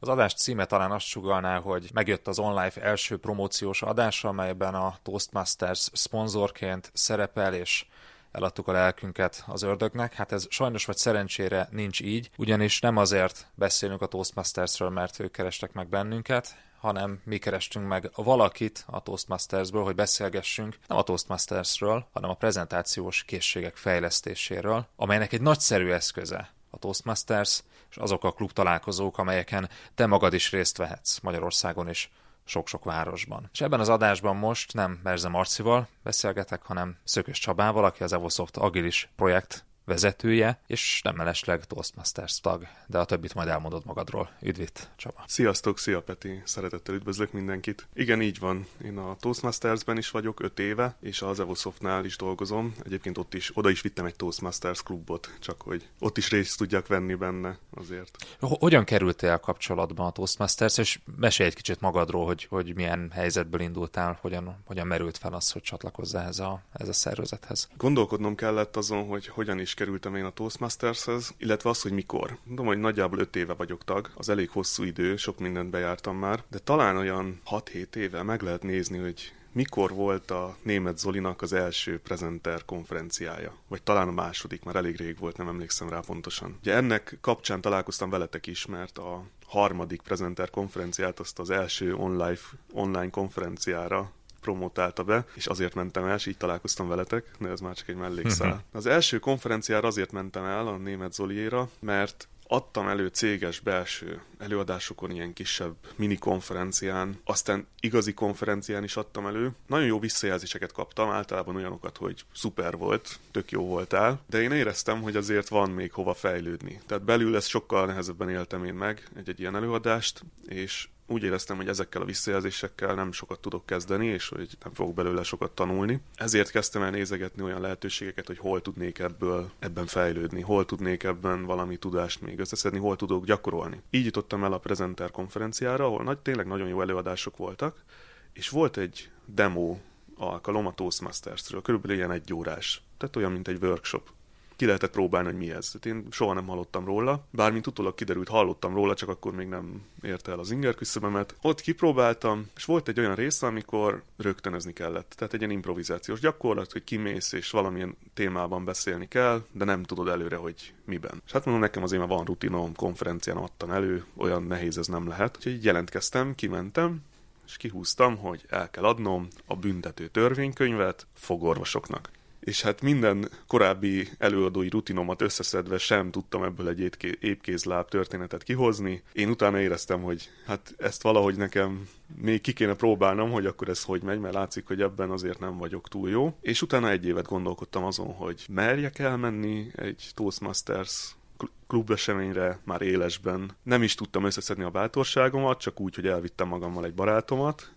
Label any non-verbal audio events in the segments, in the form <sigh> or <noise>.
Az adás címe talán azt sugalná, hogy megjött az online első promóciós adása, amelyben a Toastmasters szponzorként szerepel, és eladtuk a lelkünket az ördögnek. Hát ez sajnos vagy szerencsére nincs így, ugyanis nem azért beszélünk a Toastmastersről, mert ők kerestek meg bennünket, hanem mi kerestünk meg valakit a Toastmastersből, hogy beszélgessünk nem a Toastmastersről, hanem a prezentációs készségek fejlesztéséről, amelynek egy nagyszerű eszköze Toastmasters, és azok a klub találkozók, amelyeken te magad is részt vehetsz Magyarországon és sok-sok városban. És ebben az adásban most nem Merze Marcival beszélgetek, hanem Szökös Csabával, aki az Evosoft Agilis projekt vezetője, és nem mellesleg Toastmasters tag, de a többit majd elmondod magadról. Üdvít, Csaba! Sziasztok, szia Peti! Szeretettel üdvözlök mindenkit. Igen, így van. Én a Toastmastersben is vagyok 5 éve, és az Evosoftnál is dolgozom. Egyébként ott is, oda is vittem egy Toastmasters klubot, csak hogy ott is részt tudjak venni benne azért. Hogyan kerültél kapcsolatban a Toastmasters, és mesélj egy kicsit magadról, hogy, hogy milyen helyzetből indultál, hogyan, hogyan merült fel az, hogy csatlakozzál ez a, ez a szervezethez? Gondolkodnom kellett azon, hogy hogyan is kerültem én a Toastmastershez, illetve az, hogy mikor. Tudom, hogy nagyjából 5 éve vagyok tag, az elég hosszú idő, sok mindent bejártam már, de talán olyan 6-7 éve meg lehet nézni, hogy mikor volt a német Zolinak az első prezenter konferenciája? Vagy talán a második, már elég rég volt, nem emlékszem rá pontosan. Ugye ennek kapcsán találkoztam veletek is, mert a harmadik prezenter konferenciát azt az első online, online konferenciára promotálta be, és azért mentem el, és így találkoztam veletek, de ez már csak egy mellékszál. Mhm. Az első konferenciára azért mentem el, a német Zoliéra, mert adtam elő céges belső előadásokon, ilyen kisebb mini konferencián, aztán igazi konferencián is adtam elő. Nagyon jó visszajelzéseket kaptam, általában olyanokat, hogy szuper volt, tök jó voltál, de én éreztem, hogy azért van még hova fejlődni. Tehát belül ezt sokkal nehezebben éltem én meg egy-egy ilyen előadást, és úgy éreztem, hogy ezekkel a visszajelzésekkel nem sokat tudok kezdeni, és hogy nem fogok belőle sokat tanulni. Ezért kezdtem el nézegetni olyan lehetőségeket, hogy hol tudnék ebből ebben fejlődni, hol tudnék ebben valami tudást még összeszedni, hol tudok gyakorolni. Így jutottam el a Presenter konferenciára, ahol nagy, tényleg nagyon jó előadások voltak, és volt egy demo alkalom a Toastmasters-ről, körülbelül ilyen egy órás. Tehát olyan, mint egy workshop ki lehetett próbálni, hogy mi ez. Tehát én soha nem hallottam róla, bármint utólag kiderült, hallottam róla, csak akkor még nem érte el az inger küszöbömet. Ott kipróbáltam, és volt egy olyan része, amikor rögtönözni kellett. Tehát egy ilyen improvizációs gyakorlat, hogy kimész és valamilyen témában beszélni kell, de nem tudod előre, hogy miben. És hát mondom, nekem azért már van rutinom, konferencián adtam elő, olyan nehéz ez nem lehet. Úgyhogy jelentkeztem, kimentem, és kihúztam, hogy el kell adnom a büntető törvénykönyvet fogorvosoknak és hát minden korábbi előadói rutinomat összeszedve sem tudtam ebből egy épkézláb történetet kihozni. Én utána éreztem, hogy hát ezt valahogy nekem még ki kéne próbálnom, hogy akkor ez hogy megy, mert látszik, hogy ebben azért nem vagyok túl jó. És utána egy évet gondolkodtam azon, hogy merjek elmenni egy Toastmasters klubeseményre már élesben. Nem is tudtam összeszedni a bátorságomat, csak úgy, hogy elvittem magammal egy barátomat,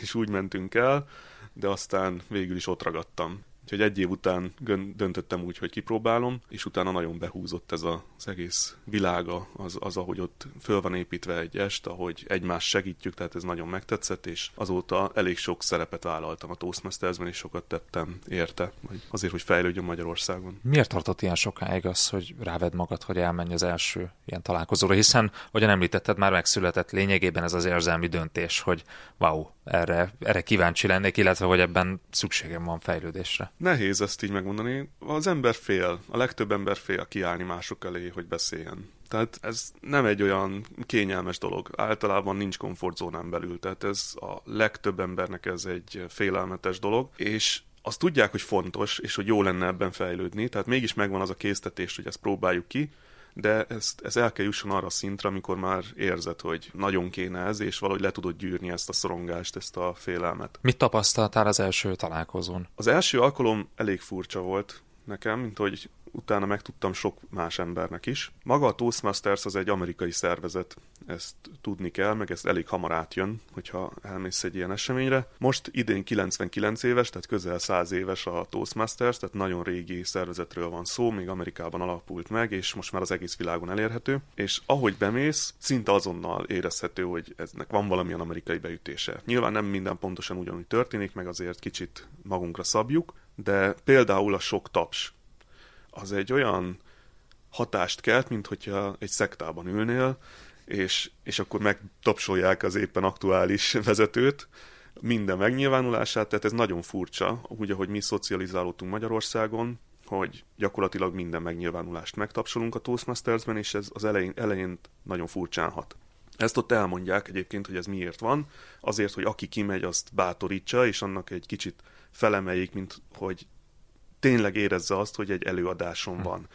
és úgy mentünk el, de aztán végül is ott ragadtam. Úgyhogy egy év után döntöttem úgy, hogy kipróbálom, és utána nagyon behúzott ez az egész világa, az, az, ahogy ott föl van építve egy est, ahogy egymást segítjük, tehát ez nagyon megtetszett, és azóta elég sok szerepet vállaltam a Toastmastersben, és sokat tettem érte, azért, hogy fejlődjön Magyarországon. Miért tartott ilyen sokáig az, hogy ráved magad, hogy elmenj az első ilyen találkozóra, hiszen, ahogyan említetted, már megszületett lényegében ez az érzelmi döntés, hogy wow, erre, erre kíváncsi lennék, illetve hogy ebben szükségem van fejlődésre. Nehéz ezt így megmondani. Az ember fél, a legtöbb ember fél kiállni mások elé, hogy beszéljen. Tehát ez nem egy olyan kényelmes dolog. Általában nincs komfortzónán belül, tehát ez a legtöbb embernek ez egy félelmetes dolog, és azt tudják, hogy fontos, és hogy jó lenne ebben fejlődni, tehát mégis megvan az a késztetés, hogy ezt próbáljuk ki, de ez, ez el kell jusson arra a szintre, amikor már érzed, hogy nagyon kéne ez, és valahogy le tudod gyűrni ezt a szorongást, ezt a félelmet. Mit tapasztaltál az első találkozón? Az első alkalom elég furcsa volt nekem, mint hogy utána megtudtam sok más embernek is. Maga a Toastmasters az egy amerikai szervezet, ezt tudni kell, meg ez elég hamar átjön, hogyha elmész egy ilyen eseményre. Most idén 99 éves, tehát közel 100 éves a Toastmasters, tehát nagyon régi szervezetről van szó, még Amerikában alapult meg, és most már az egész világon elérhető. És ahogy bemész, szinte azonnal érezhető, hogy eznek van valamilyen amerikai beütése. Nyilván nem minden pontosan ugyanúgy történik, meg azért kicsit magunkra szabjuk, de például a sok taps az egy olyan hatást kelt, mint hogyha egy szektában ülnél, és, és akkor megtapsolják az éppen aktuális <laughs> vezetőt, minden megnyilvánulását, tehát ez nagyon furcsa, úgy, ahogy mi szocializálódtunk Magyarországon, hogy gyakorlatilag minden megnyilvánulást megtapsolunk a Toastmastersben, és ez az elején, elején nagyon furcsán hat. Ezt ott elmondják egyébként, hogy ez miért van. Azért, hogy aki kimegy, azt bátorítsa, és annak egy kicsit felemeljék, mint hogy tényleg érezze azt, hogy egy előadáson van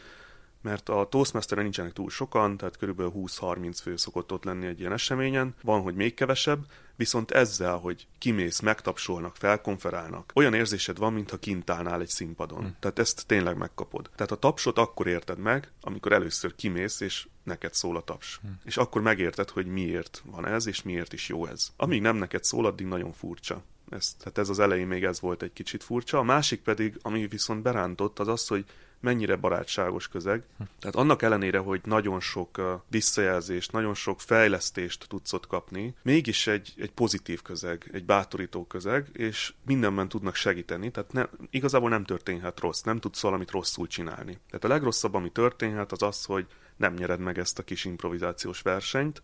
mert a Toastmasteren nincsenek túl sokan, tehát körülbelül 20-30 fő szokott ott lenni egy ilyen eseményen, van, hogy még kevesebb, viszont ezzel, hogy kimész, megtapsolnak, felkonferálnak, olyan érzésed van, mintha kint állnál egy színpadon. Hmm. Tehát ezt tényleg megkapod. Tehát a tapsot akkor érted meg, amikor először kimész, és neked szól a taps. Hmm. És akkor megérted, hogy miért van ez, és miért is jó ez. Amíg nem neked szól, addig nagyon furcsa. Ez, tehát ez az elején még ez volt egy kicsit furcsa. A másik pedig, ami viszont berántott, az az, hogy mennyire barátságos közeg. Tehát annak ellenére, hogy nagyon sok visszajelzést, nagyon sok fejlesztést tudsz ott kapni, mégis egy, egy pozitív közeg, egy bátorító közeg, és mindenben tudnak segíteni, tehát ne, igazából nem történhet rossz, nem tudsz valamit rosszul csinálni. Tehát a legrosszabb, ami történhet, az az, hogy nem nyered meg ezt a kis improvizációs versenyt,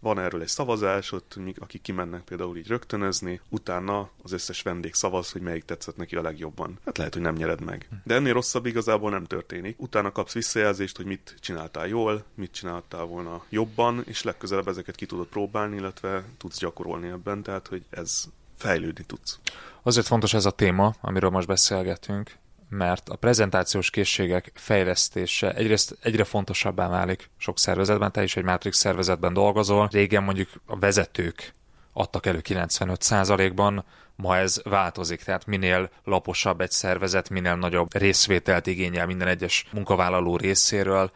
van erről egy szavazás, ott akik kimennek például így rögtönözni, utána az összes vendég szavaz, hogy melyik tetszett neki a legjobban. Hát lehet, hogy nem nyered meg. De ennél rosszabb igazából nem történik. Utána kapsz visszajelzést, hogy mit csináltál jól, mit csináltál volna jobban, és legközelebb ezeket ki tudod próbálni, illetve tudsz gyakorolni ebben, tehát hogy ez fejlődni tudsz. Azért fontos ez a téma, amiről most beszélgetünk, mert a prezentációs készségek fejlesztése egyrészt egyre fontosabbá válik sok szervezetben, te is egy Matrix szervezetben dolgozol. Régen mondjuk a vezetők adtak elő 95%-ban, ma ez változik, tehát minél laposabb egy szervezet, minél nagyobb részvételt igényel minden egyes munkavállaló részéről,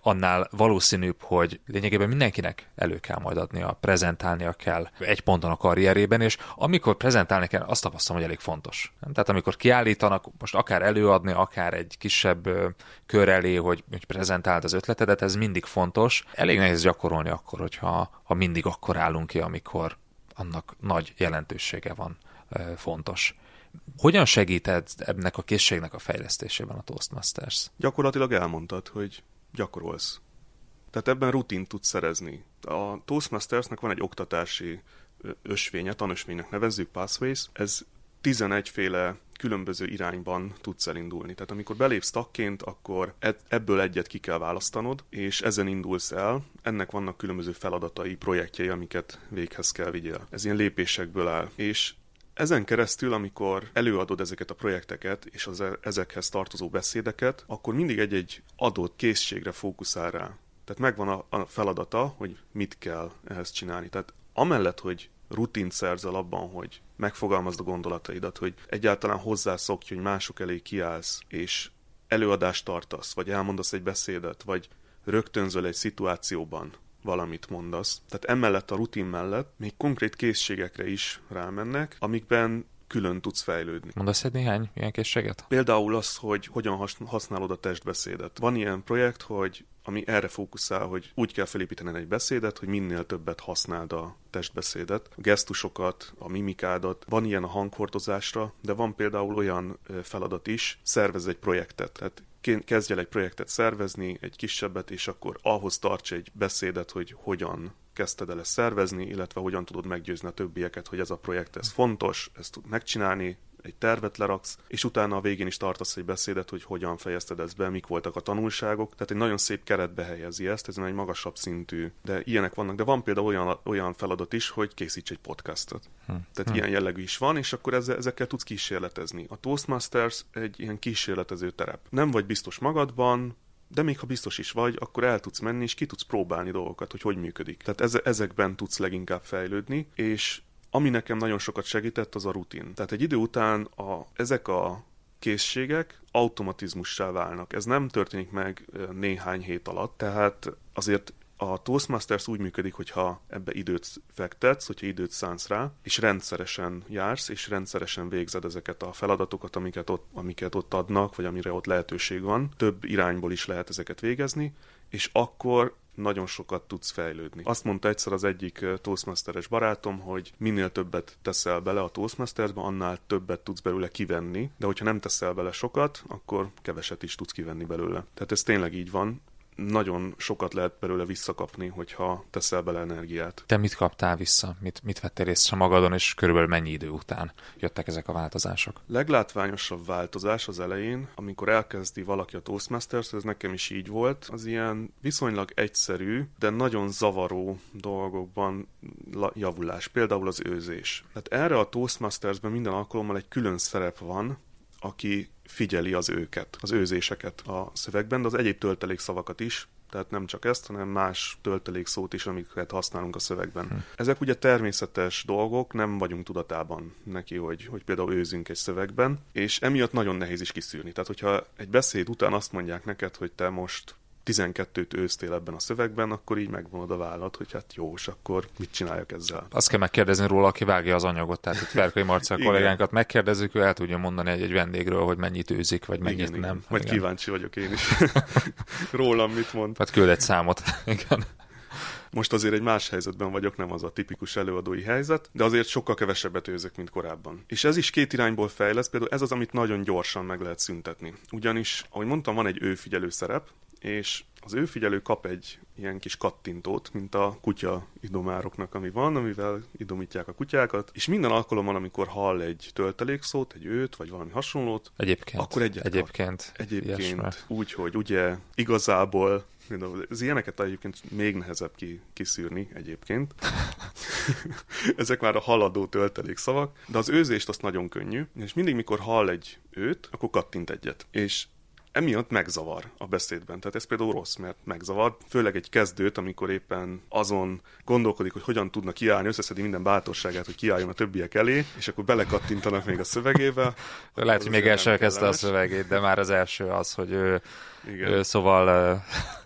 annál valószínűbb, hogy lényegében mindenkinek elő kell majd adnia, prezentálnia kell egy ponton a karrierében, és amikor prezentálni kell, azt tapasztalom, hogy elég fontos. Tehát amikor kiállítanak, most akár előadni, akár egy kisebb kör elé, hogy, hogy prezentáld az ötletedet, ez mindig fontos. Elég nehéz gyakorolni akkor, hogyha ha mindig akkor állunk ki, amikor annak nagy jelentősége van fontos. Hogyan segíted ennek a készségnek a fejlesztésében a Toastmasters? Gyakorlatilag elmondtad, hogy gyakorolsz. Tehát ebben rutint tudsz szerezni. A Toastmastersnek van egy oktatási ösvénye, tanösvénynek nevezzük, Pathways. Ez 11 féle különböző irányban tudsz elindulni. Tehát amikor belépsz tagként, akkor ebből egyet ki kell választanod, és ezen indulsz el. Ennek vannak különböző feladatai, projektjei, amiket véghez kell vigyél. Ez ilyen lépésekből áll. És ezen keresztül, amikor előadod ezeket a projekteket és az e- ezekhez tartozó beszédeket, akkor mindig egy-egy adott készségre fókuszál rá. Tehát megvan a, a feladata, hogy mit kell ehhez csinálni. Tehát amellett, hogy rutint szerzel abban, hogy megfogalmazd a gondolataidat, hogy egyáltalán hozzászokj, hogy mások elé kiállsz, és előadást tartasz, vagy elmondasz egy beszédet, vagy rögtönzöl egy szituációban, valamit mondasz. Tehát emellett a rutin mellett még konkrét készségekre is rámennek, amikben külön tudsz fejlődni. Mondasz egy néhány ilyen készséget? Például az, hogy hogyan használod a testbeszédet. Van ilyen projekt, hogy ami erre fókuszál, hogy úgy kell felépíteni egy beszédet, hogy minél többet használd a testbeszédet, a gesztusokat, a mimikádat. Van ilyen a hanghordozásra, de van például olyan feladat is, szervez egy projektet. Tehát kezdj el egy projektet szervezni, egy kisebbet, és akkor ahhoz tarts egy beszédet, hogy hogyan kezdted el ezt szervezni, illetve hogyan tudod meggyőzni a többieket, hogy ez a projekt ez fontos, ezt tud megcsinálni, egy tervet leraksz, és utána a végén is tartasz egy beszédet, hogy hogyan fejezted ezt be, mik voltak a tanulságok. Tehát egy nagyon szép keretbe helyezi ezt, ez egy magasabb szintű, de ilyenek vannak. De van például olyan, olyan feladat is, hogy készíts egy podcastot. Hm. Tehát hm. ilyen jellegű is van, és akkor ezzel, ezekkel tudsz kísérletezni. A Toastmasters egy ilyen kísérletező terep. Nem vagy biztos magadban, de még ha biztos is vagy, akkor el tudsz menni, és ki tudsz próbálni dolgokat, hogy hogy működik. Tehát ezekben tudsz leginkább fejlődni, és ami nekem nagyon sokat segített, az a rutin. Tehát egy idő után a, ezek a készségek automatizmussá válnak. Ez nem történik meg néhány hét alatt, tehát azért a Toastmasters úgy működik, hogyha ebbe időt fektetsz, hogyha időt szánsz rá, és rendszeresen jársz, és rendszeresen végzed ezeket a feladatokat, amiket ott, amiket ott adnak, vagy amire ott lehetőség van. Több irányból is lehet ezeket végezni, és akkor nagyon sokat tudsz fejlődni. Azt mondta egyszer az egyik Toastmasteres barátom, hogy minél többet teszel bele a Toastmastersbe, annál többet tudsz belőle kivenni, de hogyha nem teszel bele sokat, akkor keveset is tudsz kivenni belőle. Tehát ez tényleg így van nagyon sokat lehet belőle visszakapni, hogyha teszel bele energiát. Te mit kaptál vissza? Mit, mit vettél észre magadon, és körülbelül mennyi idő után jöttek ezek a változások? Leglátványosabb változás az elején, amikor elkezdi valaki a Toastmasters, ez nekem is így volt, az ilyen viszonylag egyszerű, de nagyon zavaró dolgokban javulás. Például az őzés. Tehát erre a Toastmastersben minden alkalommal egy külön szerep van, aki figyeli az őket, az őzéseket a szövegben, de az egyéb töltelékszavakat is, tehát nem csak ezt, hanem más töltelékszót is, amiket használunk a szövegben. Hm. Ezek ugye természetes dolgok, nem vagyunk tudatában neki, hogy, hogy például őzünk egy szövegben, és emiatt nagyon nehéz is kiszűrni. Tehát, hogyha egy beszéd után azt mondják neked, hogy te most 12-t ősztél ebben a szövegben, akkor így megvonod a vállat, hogy hát jó, és akkor mit csináljak ezzel. Azt kell megkérdezni róla, aki vágja az anyagot, tehát itt Verkai Marcel kollégánkat megkérdezzük, ő el tudja mondani egy, egy vendégről, hogy mennyit őzik, vagy mennyit igen, nem. Igen. Majd igen. kíváncsi vagyok én is. <laughs> Rólam mit mond. Hát küld egy számot. <laughs> igen. Most azért egy más helyzetben vagyok, nem az a tipikus előadói helyzet, de azért sokkal kevesebbet őzök, mint korábban. És ez is két irányból fejlesz, például ez az, amit nagyon gyorsan meg lehet szüntetni. Ugyanis, ahogy mondtam, van egy őfigyelő szerep, és az ő figyelő kap egy ilyen kis kattintót, mint a kutya idomároknak, ami van, amivel idomítják a kutyákat, és minden alkalommal, amikor hall egy töltelékszót, egy őt, vagy valami hasonlót, egyébként, akkor egyet Egyébként. Kap. Egyébként úgy, hogy ugye igazából az ilyeneket egyébként még nehezebb ki, kiszűrni egyébként. <laughs> <laughs> Ezek már a haladó töltelék szavak, de az őzést azt nagyon könnyű, és mindig, mikor hall egy őt, akkor kattint egyet. És emiatt megzavar a beszédben. Tehát ez például rossz, mert megzavar, főleg egy kezdőt, amikor éppen azon gondolkodik, hogy hogyan tudna kiállni, összeszedi minden bátorságát, hogy kiálljon a többiek elé, és akkor belekattintanak még a szövegébe. Lehet, hogy még el sem kezdte a szövegét, de már az első az, hogy ő, Igen. ő szóval...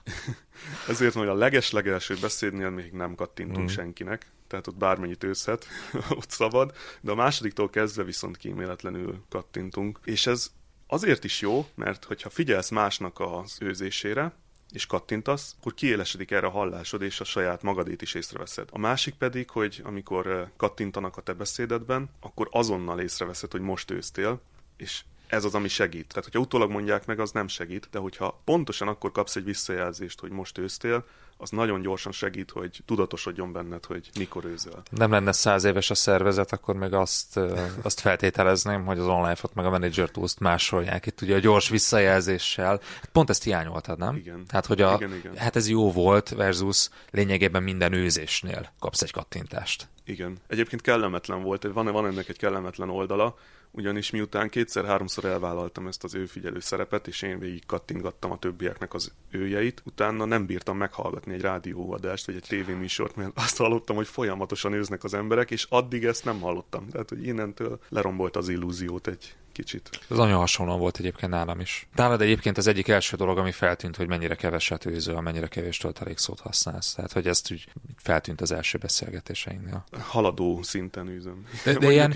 <laughs> Ezért, hogy a leges-legelső beszédnél még nem kattintunk mm. senkinek, tehát ott bármennyit őszhet, <laughs> ott szabad, de a másodiktól kezdve viszont kíméletlenül kattintunk. És ez Azért is jó, mert hogyha figyelsz másnak az őzésére, és kattintasz, akkor kiélesedik erre a hallásod, és a saját magadét is észreveszed. A másik pedig, hogy amikor kattintanak a te beszédedben, akkor azonnal észreveszed, hogy most őztél, és ez az, ami segít. Tehát, hogyha utólag mondják meg, az nem segít, de hogyha pontosan akkor kapsz egy visszajelzést, hogy most őztél, az nagyon gyorsan segít, hogy tudatosodjon benned, hogy mikor őzöl. Nem lenne száz éves a szervezet, akkor még azt, azt feltételezném, hogy az online-ot meg a manager tools másolják itt ugye a gyors visszajelzéssel. Hát pont ezt hiányoltad, nem? Igen. Hát, hogy a, igen, igen. hát ez jó volt versus lényegében minden őzésnél kapsz egy kattintást. Igen. Egyébként kellemetlen volt, van, van ennek egy kellemetlen oldala, ugyanis miután kétszer-háromszor elvállaltam ezt az ő figyelő szerepet, és én végig kattintgattam a többieknek az őjeit, utána nem bírtam meghallgatni egy rádióadást, vagy egy tévéműsort, mert azt hallottam, hogy folyamatosan őznek az emberek, és addig ezt nem hallottam. Tehát, hogy innentől lerombolt az illúziót egy kicsit. Ez nagyon hasonlóan volt egyébként nálam is. Nálad egyébként az egyik első dolog, ami feltűnt, hogy mennyire keveset őzöl, mennyire kevés töltelékszót használsz. Tehát, hogy ezt úgy feltűnt az első beszélgetéseinknél. Haladó szinten űzöm. De, de ilyen,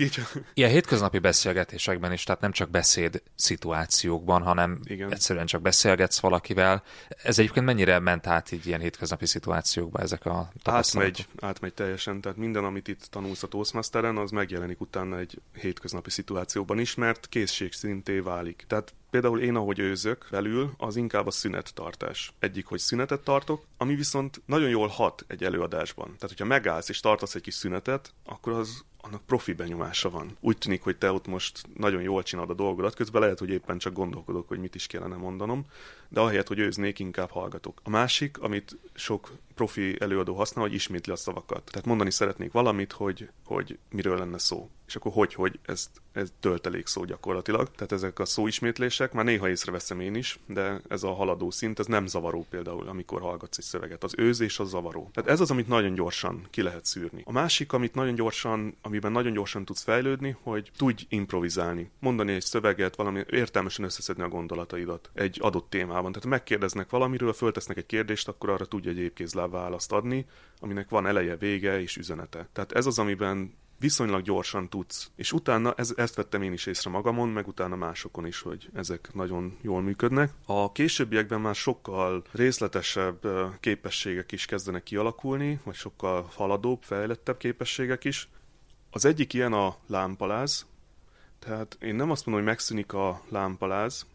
ilyen hétköznapi beszélgetésekben is, tehát nem csak beszéd szituációkban, hanem Igen. egyszerűen csak beszélgetsz valakivel. Ez egyébként mennyire ment át így ilyen hétköznapi szituációkba ezek a tapasztalatok? Átmegy, átmegy teljesen, tehát minden, amit itt tanulsz a Toastmasteren, az megjelenik utána egy hétköznapi szituációban is, mert készségszinté válik. Tehát például én, ahogy őzök belül, az inkább a szünettartás. Egyik, hogy szünetet tartok, ami viszont nagyon jól hat egy előadásban. Tehát, hogyha megállsz és tartasz egy kis szünetet, akkor az annak profi benyomása van. Úgy tűnik, hogy te ott most nagyon jól csinálod a dolgodat, közben lehet, hogy éppen csak gondolkodok, hogy mit is kellene mondanom, de ahelyett, hogy őznék, inkább hallgatok. A másik, amit sok profi előadó használ, hogy ismétli a szavakat. Tehát mondani szeretnék valamit, hogy, hogy miről lenne szó. És akkor hogy, hogy ezt, ez töltelék szó gyakorlatilag. Tehát ezek a szóismétlések, már néha észreveszem én is, de ez a haladó szint, ez nem zavaró például, amikor hallgatsz egy szöveget. Az őzés az zavaró. Tehát ez az, amit nagyon gyorsan ki lehet szűrni. A másik, amit nagyon gyorsan, amiben nagyon gyorsan tudsz fejlődni, hogy tudj improvizálni. Mondani egy szöveget, valami értelmesen összeszedni a gondolataidat egy adott témában. Tehát megkérdeznek valamiről, föltesznek egy kérdést, akkor arra tudja egy épkézláb választ adni, aminek van eleje, vége és üzenete. Tehát ez az, amiben viszonylag gyorsan tudsz. És utána ez, ezt vettem én is észre magamon, meg utána másokon is, hogy ezek nagyon jól működnek. A későbbiekben már sokkal részletesebb képességek is kezdenek kialakulni, vagy sokkal haladóbb, fejlettebb képességek is. Az egyik ilyen a lámpaláz, tehát én nem azt mondom, hogy megszűnik a lámpaláz,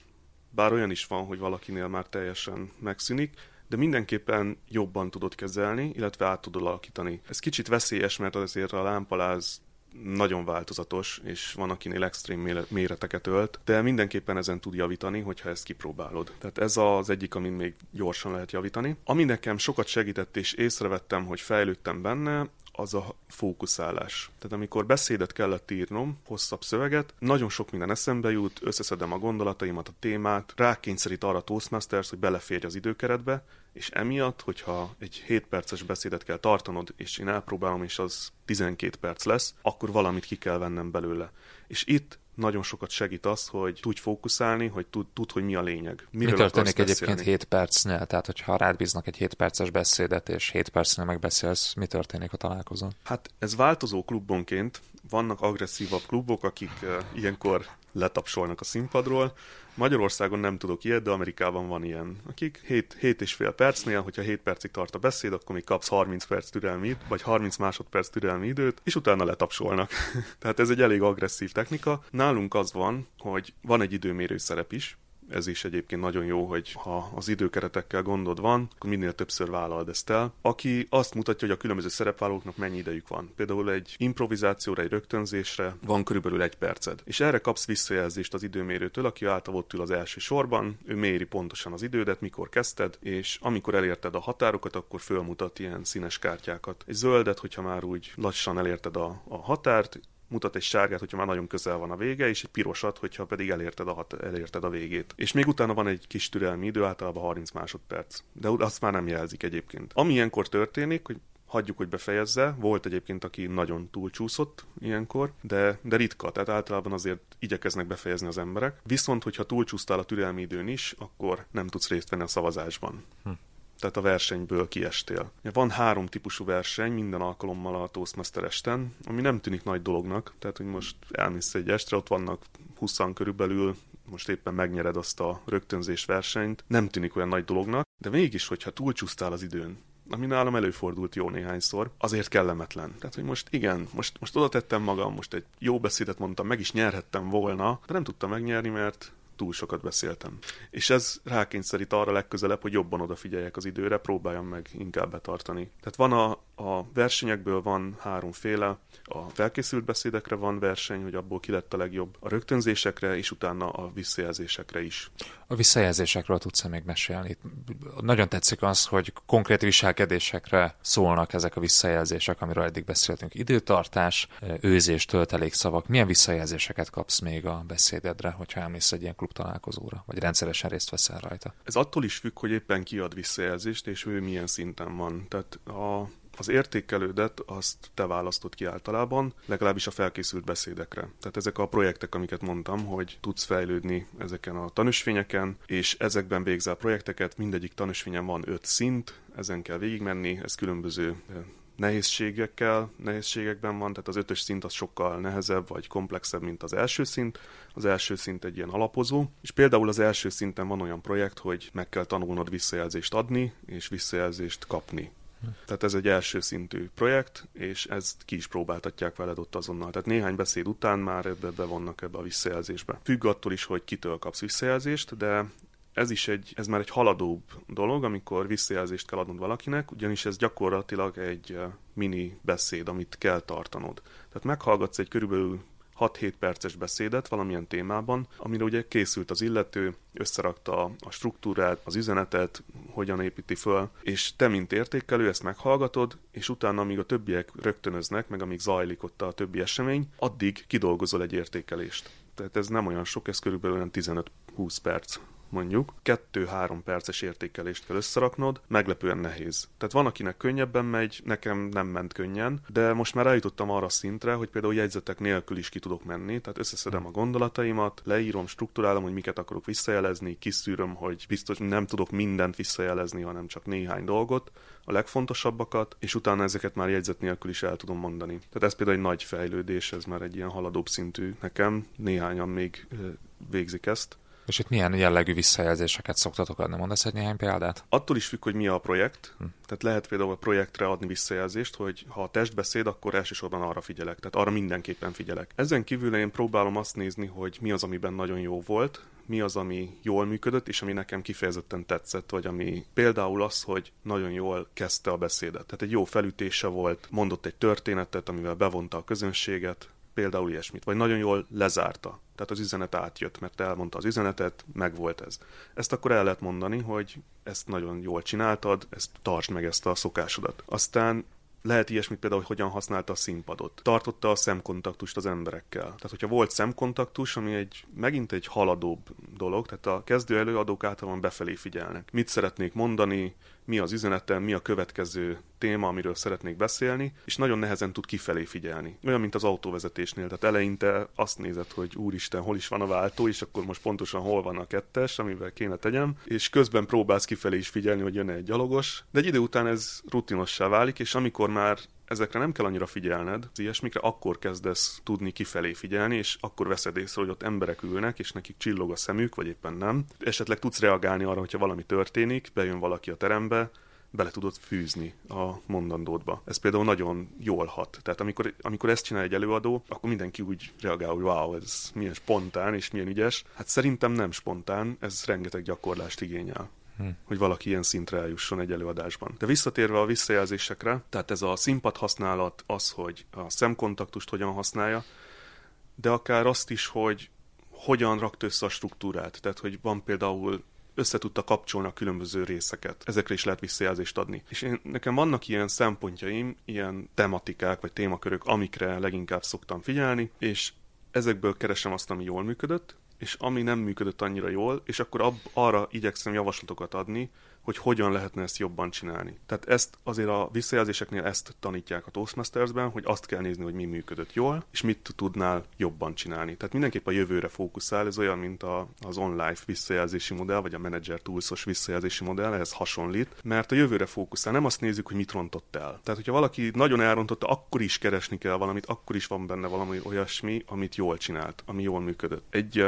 bár olyan is van, hogy valakinél már teljesen megszűnik, de mindenképpen jobban tudod kezelni, illetve át tudod alakítani. Ez kicsit veszélyes, mert azért a lámpaláz nagyon változatos, és van, akinél extrém méreteket ölt, de mindenképpen ezen tud javítani, hogyha ezt kipróbálod. Tehát ez az egyik, amin még gyorsan lehet javítani. Ami nekem sokat segített, és észrevettem, hogy fejlődtem benne, az a fókuszálás. Tehát amikor beszédet kellett írnom, hosszabb szöveget, nagyon sok minden eszembe jut, összeszedem a gondolataimat, a témát, rákényszerít arra a Toastmasters, hogy beleférj az időkeretbe, és emiatt, hogyha egy 7 perces beszédet kell tartanod, és én elpróbálom, és az 12 perc lesz, akkor valamit ki kell vennem belőle. És itt nagyon sokat segít az, hogy tudj fókuszálni, hogy tud, tud hogy mi a lényeg. Miről mi történik egyébként 7 percnél? Tehát, hogyha rád bíznak egy 7 perces beszédet, és 7 percnél megbeszélsz, mi történik a találkozón? Hát ez változó klubonként. Vannak agresszívabb klubok, akik uh, ilyenkor letapsolnak a színpadról. Magyarországon nem tudok ilyet, de Amerikában van ilyen, akik 7, 7 és fél percnél, hogyha 7 percig tart a beszéd, akkor még kapsz 30 perc türelmi, vagy 30 másodperc türelmi időt, és utána letapsolnak. <laughs> Tehát ez egy elég agresszív technika. Nálunk az van, hogy van egy időmérő szerep is, ez is egyébként nagyon jó, hogy ha az időkeretekkel gondod van, akkor minél többször vállald ezt el. Aki azt mutatja, hogy a különböző szerepvállalóknak mennyi idejük van. Például egy improvizációra, egy rögtönzésre van körülbelül egy perced. És erre kapsz visszajelzést az időmérőtől, aki által ott ül az első sorban, ő méri pontosan az idődet, mikor kezdted, és amikor elérted a határokat, akkor fölmutat ilyen színes kártyákat. Egy zöldet, hogyha már úgy lassan elérted a, a határt, mutat egy sárgát, hogyha már nagyon közel van a vége, és egy pirosat, hogyha pedig elérted a, hat, elérted a végét. És még utána van egy kis türelmi idő, általában 30 másodperc. De azt már nem jelzik egyébként. Ami ilyenkor történik, hogy hagyjuk, hogy befejezze. Volt egyébként, aki nagyon túlcsúszott ilyenkor, de, de ritka, tehát általában azért igyekeznek befejezni az emberek. Viszont, hogyha túlcsúsztál a türelmi időn is, akkor nem tudsz részt venni a szavazásban. Hm tehát a versenyből kiestél. Van három típusú verseny minden alkalommal a Toastmaster esten, ami nem tűnik nagy dolognak, tehát hogy most elmész egy estre, ott vannak 20 körülbelül, most éppen megnyered azt a rögtönzés versenyt, nem tűnik olyan nagy dolognak, de mégis, hogyha túlcsúsztál az időn, ami nálam előfordult jó néhányszor, azért kellemetlen. Tehát, hogy most igen, most, most oda tettem magam, most egy jó beszédet mondtam, meg is nyerhettem volna, de nem tudtam megnyerni, mert túl sokat beszéltem. És ez rákényszerít arra legközelebb, hogy jobban odafigyeljek az időre, próbáljam meg inkább betartani. Tehát van a, a versenyekből van háromféle, a felkészült beszédekre van verseny, hogy abból ki lett a legjobb, a rögtönzésekre, és utána a visszajelzésekre is. A visszajelzésekről tudsz -e még mesélni? Nagyon tetszik az, hogy konkrét viselkedésekre szólnak ezek a visszajelzések, amiről eddig beszéltünk. Időtartás, őzés, töltelékszavak. Milyen visszajelzéseket kapsz még a beszédedre, hogyha emlész egy ilyen klub találkozóra, vagy rendszeresen részt veszel rajta? Ez attól is függ, hogy éppen kiad visszajelzést, és ő milyen szinten van. Tehát a az értékelődet azt te választod ki általában, legalábbis a felkészült beszédekre. Tehát ezek a projektek, amiket mondtam, hogy tudsz fejlődni ezeken a tanúsvényeken, és ezekben végzel projekteket, mindegyik tanúsvényen van öt szint, ezen kell végigmenni, ez különböző eh, nehézségekkel, nehézségekben van, tehát az ötös szint az sokkal nehezebb vagy komplexebb, mint az első szint. Az első szint egy ilyen alapozó, és például az első szinten van olyan projekt, hogy meg kell tanulnod visszajelzést adni, és visszajelzést kapni. Tehát ez egy első szintű projekt, és ezt ki is próbáltatják veled ott azonnal. Tehát néhány beszéd után már ebbe bevonnak ebbe a visszajelzésbe. Függ attól is, hogy kitől kapsz visszajelzést, de ez is egy, ez már egy haladóbb dolog, amikor visszajelzést kell adnod valakinek, ugyanis ez gyakorlatilag egy eh, mini beszéd, amit kell tartanod. Tehát meghallgatsz egy körülbelül 6-7 perces beszédet valamilyen témában, amire ugye készült az illető, összerakta a struktúrát, az üzenetet, hogyan építi föl, és te, mint értékelő, ezt meghallgatod, és utána, amíg a többiek rögtönöznek, meg amíg zajlik ott a többi esemény, addig kidolgozol egy értékelést. Tehát ez nem olyan sok, ez körülbelül 15-20 perc mondjuk, kettő-három perces értékelést kell összeraknod, meglepően nehéz. Tehát van, akinek könnyebben megy, nekem nem ment könnyen, de most már eljutottam arra szintre, hogy például jegyzetek nélkül is ki tudok menni, tehát összeszedem a gondolataimat, leírom, strukturálom, hogy miket akarok visszajelezni, kiszűröm, hogy biztos nem tudok mindent visszajelezni, hanem csak néhány dolgot, a legfontosabbakat, és utána ezeket már jegyzet nélkül is el tudom mondani. Tehát ez például egy nagy fejlődés, ez már egy ilyen haladóbb szintű nekem, néhányan még végzik ezt, És itt milyen jellegű visszajelzéseket szoktatok adni? Mondasz egy néhány példát? Attól is függ, hogy mi a projekt. Hm. Tehát lehet például a projektre adni visszajelzést, hogy ha a testbeszéd, akkor elsősorban arra figyelek. Tehát arra mindenképpen figyelek. Ezen kívül én próbálom azt nézni, hogy mi az, amiben nagyon jó volt, mi az, ami jól működött, és ami nekem kifejezetten tetszett, vagy ami például az, hogy nagyon jól kezdte a beszédet. Tehát egy jó felütése volt, mondott egy történetet, amivel bevonta a közönséget, például ilyesmit, vagy nagyon jól lezárta. Tehát az üzenet átjött, mert elmondta az üzenetet, meg volt ez. Ezt akkor el lehet mondani, hogy ezt nagyon jól csináltad, ezt tartsd meg ezt a szokásodat. Aztán lehet ilyesmit például, hogy hogyan használta a színpadot. Tartotta a szemkontaktust az emberekkel. Tehát, hogyha volt szemkontaktus, ami egy megint egy haladóbb dolog, tehát a kezdő előadók általában befelé figyelnek. Mit szeretnék mondani, mi az üzenetem, mi a következő téma, amiről szeretnék beszélni, és nagyon nehezen tud kifelé figyelni. Olyan, mint az autóvezetésnél. Tehát eleinte azt nézed, hogy úristen, hol is van a váltó, és akkor most pontosan hol van a kettes, amivel kéne tegyem, és közben próbálsz kifelé is figyelni, hogy jön egy gyalogos, de egy idő után ez rutinossá válik, és amikor már ezekre nem kell annyira figyelned, ilyesmikre akkor kezdesz tudni kifelé figyelni, és akkor veszed észre, hogy ott emberek ülnek, és nekik csillog a szemük, vagy éppen nem. Esetleg tudsz reagálni arra, hogyha valami történik, bejön valaki a terembe, bele tudod fűzni a mondandódba. Ez például nagyon jól hat. Tehát amikor, amikor ezt csinál egy előadó, akkor mindenki úgy reagál, hogy wow, ez milyen spontán és milyen ügyes. Hát szerintem nem spontán, ez rengeteg gyakorlást igényel hogy valaki ilyen szintre eljusson egy előadásban. De visszatérve a visszajelzésekre, tehát ez a színpad használat, az, hogy a szemkontaktust hogyan használja, de akár azt is, hogy hogyan rakt össze a struktúrát. Tehát, hogy van például össze tudta kapcsolni a különböző részeket. Ezekre is lehet visszajelzést adni. És én, nekem vannak ilyen szempontjaim, ilyen tematikák vagy témakörök, amikre leginkább szoktam figyelni, és ezekből keresem azt, ami jól működött, és ami nem működött annyira jól, és akkor ab, arra igyekszem javaslatokat adni, hogy hogyan lehetne ezt jobban csinálni. Tehát ezt azért a visszajelzéseknél ezt tanítják a Toastmastersben, hogy azt kell nézni, hogy mi működött jól, és mit tudnál jobban csinálni. Tehát mindenképp a jövőre fókuszál, ez olyan, mint a, az online visszajelzési modell, vagy a Manager Toolsos visszajelzési modell, ehhez hasonlít, mert a jövőre fókuszál, nem azt nézzük, hogy mit rontott el. Tehát, hogyha valaki nagyon elrontotta, akkor is keresni kell valamit, akkor is van benne valami olyasmi, amit jól csinált, ami jól működött. Egy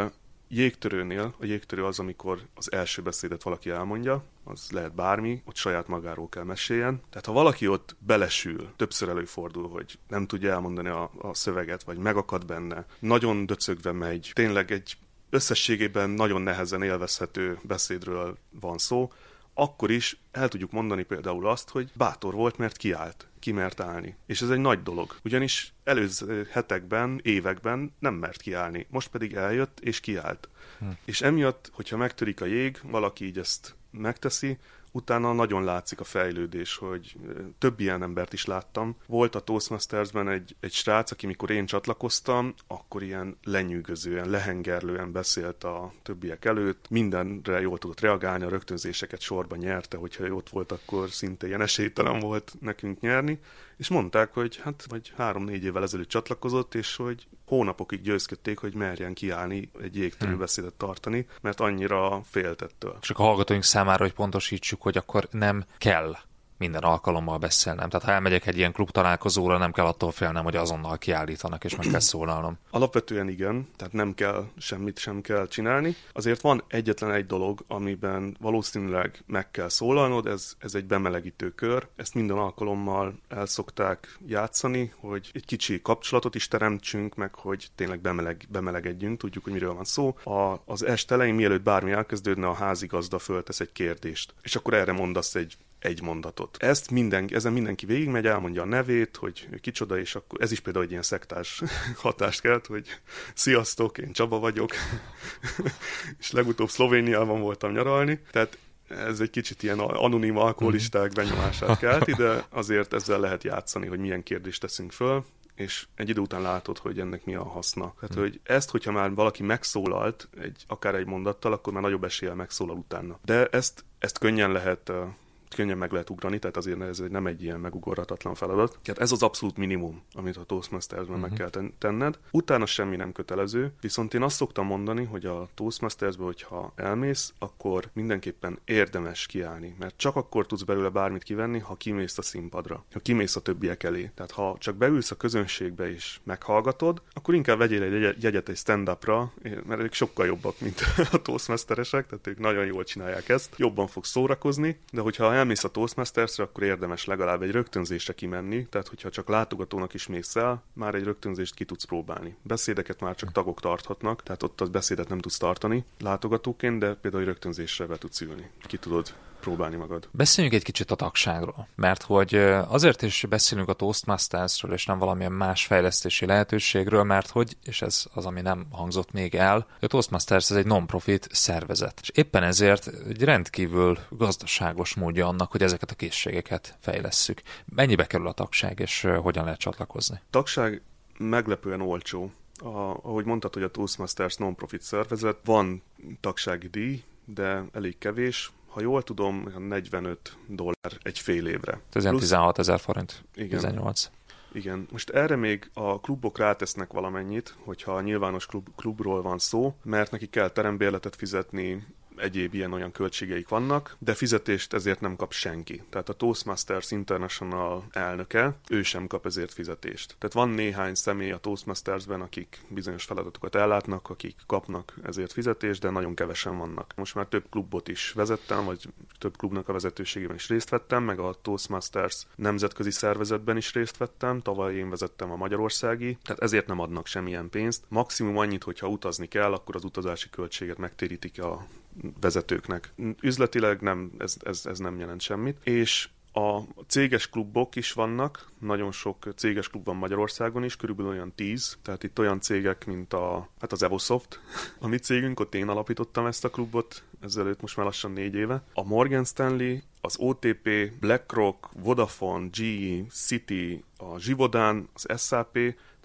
jégtörőnél, a jégtörő az, amikor az első beszédet valaki elmondja, az lehet bármi, ott saját magáról kell meséljen. Tehát ha valaki ott belesül, többször előfordul, hogy nem tudja elmondani a, a szöveget, vagy megakad benne, nagyon döcögve megy, tényleg egy összességében nagyon nehezen élvezhető beszédről van szó, akkor is el tudjuk mondani például azt, hogy bátor volt, mert kiállt, kimert állni. És ez egy nagy dolog. Ugyanis előző hetekben, években nem mert kiállni. Most pedig eljött és kiállt. Hm. És emiatt, hogyha megtörik a jég, valaki így ezt megteszi, utána nagyon látszik a fejlődés, hogy több ilyen embert is láttam. Volt a Toastmastersben egy, egy srác, aki mikor én csatlakoztam, akkor ilyen lenyűgözően, lehengerlően beszélt a többiek előtt, mindenre jól tudott reagálni, a rögtönzéseket sorban nyerte, hogyha ott volt, akkor szinte ilyen esélytelen volt nekünk nyerni, és mondták, hogy hát vagy három-négy évvel ezelőtt csatlakozott, és hogy hónapokig győzködték, hogy merjen kiállni egy jégtörő hmm. beszédet tartani, mert annyira féltettől. Csak a hallgatóink számára, hogy pontosítsuk, hogy akkor nem kell minden alkalommal beszélnem. Tehát ha elmegyek egy ilyen klub találkozóra, nem kell attól félnem, hogy azonnal kiállítanak, és meg kell szólalnom. Alapvetően igen, tehát nem kell semmit sem kell csinálni. Azért van egyetlen egy dolog, amiben valószínűleg meg kell szólalnod, ez, ez egy bemelegítő kör. Ezt minden alkalommal el szokták játszani, hogy egy kicsi kapcsolatot is teremtsünk, meg hogy tényleg bemeleg, bemelegedjünk, tudjuk, hogy miről van szó. A, az est elején, mielőtt bármi elkezdődne, a házigazda föltesz egy kérdést, és akkor erre mondasz egy egy mondatot. Ezt minden, ezen mindenki végigmegy, elmondja a nevét, hogy kicsoda, és akkor ez is például egy ilyen szektás <laughs> hatást kelt, hogy sziasztok, én Csaba vagyok, <laughs> és legutóbb Szlovéniában voltam nyaralni, tehát ez egy kicsit ilyen anonim alkoholisták benyomását <laughs> kelt, de azért ezzel lehet játszani, hogy milyen kérdést teszünk föl, és egy idő után látod, hogy ennek mi a haszna. Tehát, hmm. hogy ezt, hogyha már valaki megszólalt, egy, akár egy mondattal, akkor már nagyobb eséllyel megszólal utána. De ezt, ezt könnyen lehet könnyen meg lehet ugrani, tehát azért ez nem egy ilyen megugorhatatlan feladat. Tehát ez az abszolút minimum, amit a Toastmasters-ben uh-huh. meg mhm. kell tenned. Utána semmi nem kötelező, viszont én azt szoktam mondani, hogy a Toastmasters-be, hogyha elmész, akkor mindenképpen érdemes kiállni, mert csak akkor tudsz belőle bármit kivenni, ha kimész a színpadra, ha kimész a többiek elé. Tehát ha csak beülsz a közönségbe és meghallgatod, akkor inkább vegyél egy jegyet egy stand-upra, mert ők sokkal jobbak, mint <laughs> a Toastmasteresek, tehát ők nagyon jól csinálják ezt, jobban fog szórakozni, de hogyha elmész a Toastmasters-re, akkor érdemes legalább egy rögtönzésre kimenni, tehát hogyha csak látogatónak is mész el, már egy rögtönzést ki tudsz próbálni. Beszédeket már csak tagok tarthatnak, tehát ott az beszédet nem tudsz tartani látogatóként, de például egy rögtönzésre be tudsz ülni. Ki tudod próbálni magad. Beszéljünk egy kicsit a tagságról, mert hogy azért is beszélünk a Toastmastersről, és nem valamilyen más fejlesztési lehetőségről, mert hogy, és ez az, ami nem hangzott még el, a Toastmasters ez egy non-profit szervezet. És éppen ezért egy rendkívül gazdaságos módja annak, hogy ezeket a készségeket fejlesszük. Mennyibe kerül a tagság, és hogyan lehet csatlakozni? Tagság meglepően olcsó. A, ahogy mondtad, hogy a Toastmasters non-profit szervezet, van tagsági díj, de elég kevés, ha jól tudom, 45 dollár egy fél évre. Ez 16 ezer forint. Igen. 18. Igen, most erre még a klubok rátesznek valamennyit, hogyha a nyilvános klub, klubról van szó, mert neki kell terembérletet fizetni, egyéb ilyen-olyan költségeik vannak, de fizetést ezért nem kap senki. Tehát a Toastmasters International elnöke, ő sem kap ezért fizetést. Tehát van néhány személy a Toastmastersben, akik bizonyos feladatokat ellátnak, akik kapnak ezért fizetést, de nagyon kevesen vannak. Most már több klubot is vezettem, vagy több klubnak a vezetőségében is részt vettem, meg a Toastmasters nemzetközi szervezetben is részt vettem, tavaly én vezettem a magyarországi, tehát ezért nem adnak semmilyen pénzt. Maximum annyit, hogyha utazni kell, akkor az utazási költséget megtérítik a vezetőknek. Üzletileg nem, ez, ez, ez nem jelent semmit. És a céges klubok is vannak, nagyon sok céges klub van Magyarországon is, körülbelül olyan tíz, tehát itt olyan cégek, mint a, hát az Evosoft, <laughs> a mi cégünk, ott én alapítottam ezt a klubot, ezelőtt most már lassan négy éve. A Morgan Stanley, az OTP, BlackRock, Vodafone, GE, City, a Zsivodán, az SAP,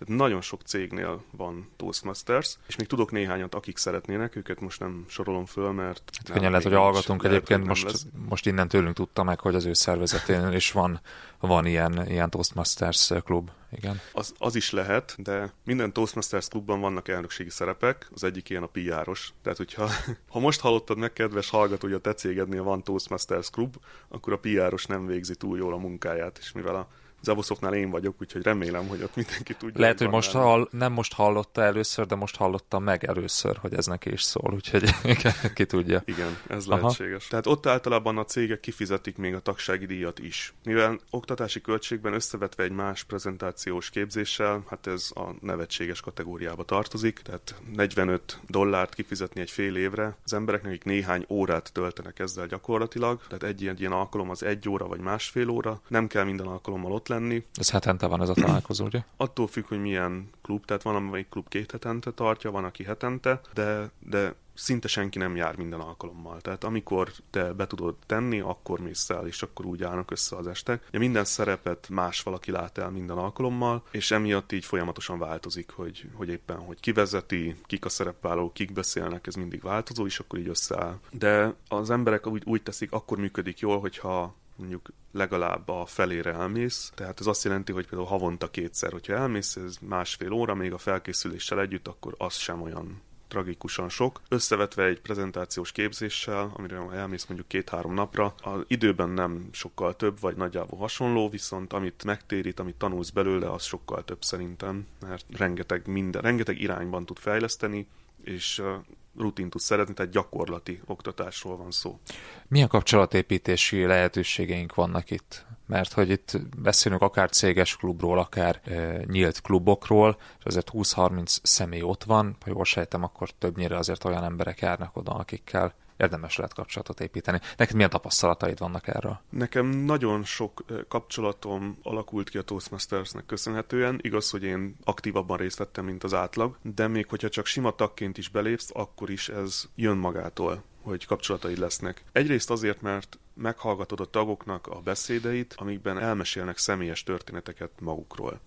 tehát nagyon sok cégnél van Toastmasters, és még tudok néhányat, akik szeretnének, őket most nem sorolom föl, mert... Hát könnyen lehet, hogy hallgatunk egyébként, most, most innen tőlünk tudta meg, hogy az ő szervezetén is van, van ilyen, ilyen Toastmasters klub. Igen. Az, az is lehet, de minden Toastmasters klubban vannak elnökségi szerepek, az egyik ilyen a PR-os. Tehát, hogyha <laughs> ha most hallottad meg, kedves hallgató, hogy a te cégednél van Toastmasters klub, akkor a PR-os nem végzi túl jól a munkáját, és mivel a Zavoszoknál én vagyok, úgyhogy remélem, hogy ott mindenki tudja. Lehet, hogy most hall, nem most hallotta először, de most hallotta meg először, hogy ez neki is szól, úgyhogy <laughs> ki tudja. Igen, ez Aha. lehetséges. Tehát ott általában a cégek kifizetik még a tagsági díjat is. Mivel oktatási költségben összevetve egy más prezentációs képzéssel, hát ez a nevetséges kategóriába tartozik, tehát 45 dollárt kifizetni egy fél évre, az embereknek, akik néhány órát töltenek ezzel gyakorlatilag, tehát egy ilyen, ilyen alkalom az egy óra vagy másfél óra, nem kell minden alkalommal ott lenni. Ez hetente van ez a találkozó, ugye? <clears throat> Attól függ, hogy milyen klub, tehát van, amelyik klub két hetente tartja, van, aki hetente, de, de szinte senki nem jár minden alkalommal. Tehát amikor te be tudod tenni, akkor mész el, és akkor úgy állnak össze az estek. Ja, minden szerepet más valaki lát el minden alkalommal, és emiatt így folyamatosan változik, hogy, hogy éppen, hogy ki vezeti, kik a szerepvállalók, kik beszélnek, ez mindig változó, és akkor így összeáll. De az emberek úgy, úgy teszik, akkor működik jól, hogyha mondjuk legalább a felére elmész, tehát ez azt jelenti, hogy például havonta kétszer, hogyha elmész, ez másfél óra, még a felkészüléssel együtt, akkor az sem olyan tragikusan sok. Összevetve egy prezentációs képzéssel, amire elmész mondjuk két-három napra, az időben nem sokkal több, vagy nagyjából hasonló, viszont amit megtérít, amit tanulsz belőle, az sokkal több szerintem, mert rengeteg minden, rengeteg irányban tud fejleszteni, és rutin tud szeretni, tehát gyakorlati oktatásról van szó. Milyen kapcsolatépítési lehetőségeink vannak itt? Mert hogy itt beszélünk akár céges klubról, akár e, nyílt klubokról, és azért 20-30 személy ott van, ha jól sejtem, akkor többnyire azért olyan emberek járnak oda, akikkel érdemes lehet kapcsolatot építeni. Neked milyen tapasztalataid vannak erről? Nekem nagyon sok kapcsolatom alakult ki a Toastmastersnek köszönhetően. Igaz, hogy én aktívabban részt vettem, mint az átlag, de még hogyha csak sima tagként is belépsz, akkor is ez jön magától hogy kapcsolataid lesznek. Egyrészt azért, mert meghallgatod a tagoknak a beszédeit, amikben elmesélnek személyes történeteket magukról.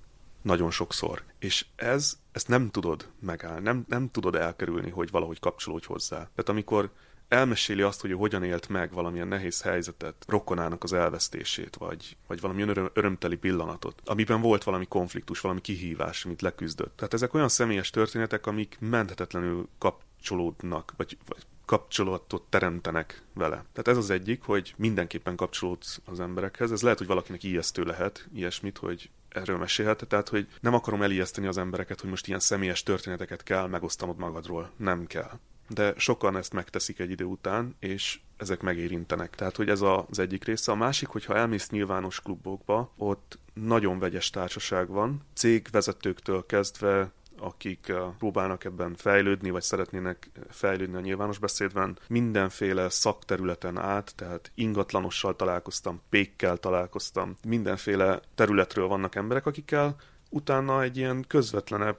Nagyon sokszor. És ez, ezt nem tudod megállni, nem, nem tudod elkerülni, hogy valahogy kapcsolódj hozzá. Tehát amikor elmeséli azt, hogy ő hogyan élt meg valamilyen nehéz helyzetet, rokonának az elvesztését, vagy, vagy valami öröm, örömteli pillanatot, amiben volt valami konfliktus, valami kihívás, amit leküzdött. Tehát ezek olyan személyes történetek, amik menthetetlenül kapcsolódnak, vagy, vagy kapcsolatot teremtenek vele. Tehát ez az egyik, hogy mindenképpen kapcsolódsz az emberekhez. Ez lehet, hogy valakinek ijesztő lehet ilyesmit, hogy erről mesélhet, tehát hogy nem akarom elijeszteni az embereket, hogy most ilyen személyes történeteket kell megosztanod magadról. Nem kell. De sokan ezt megteszik egy idő után, és ezek megérintenek. Tehát, hogy ez az egyik része. A másik, hogyha elmész nyilvános klubokba, ott nagyon vegyes társaság van, cégvezetőktől kezdve akik eh, próbálnak ebben fejlődni, vagy szeretnének fejlődni a nyilvános beszédben, mindenféle szakterületen át, tehát ingatlanossal találkoztam, pékkel találkoztam, mindenféle területről vannak emberek, akikkel utána egy ilyen közvetlenebb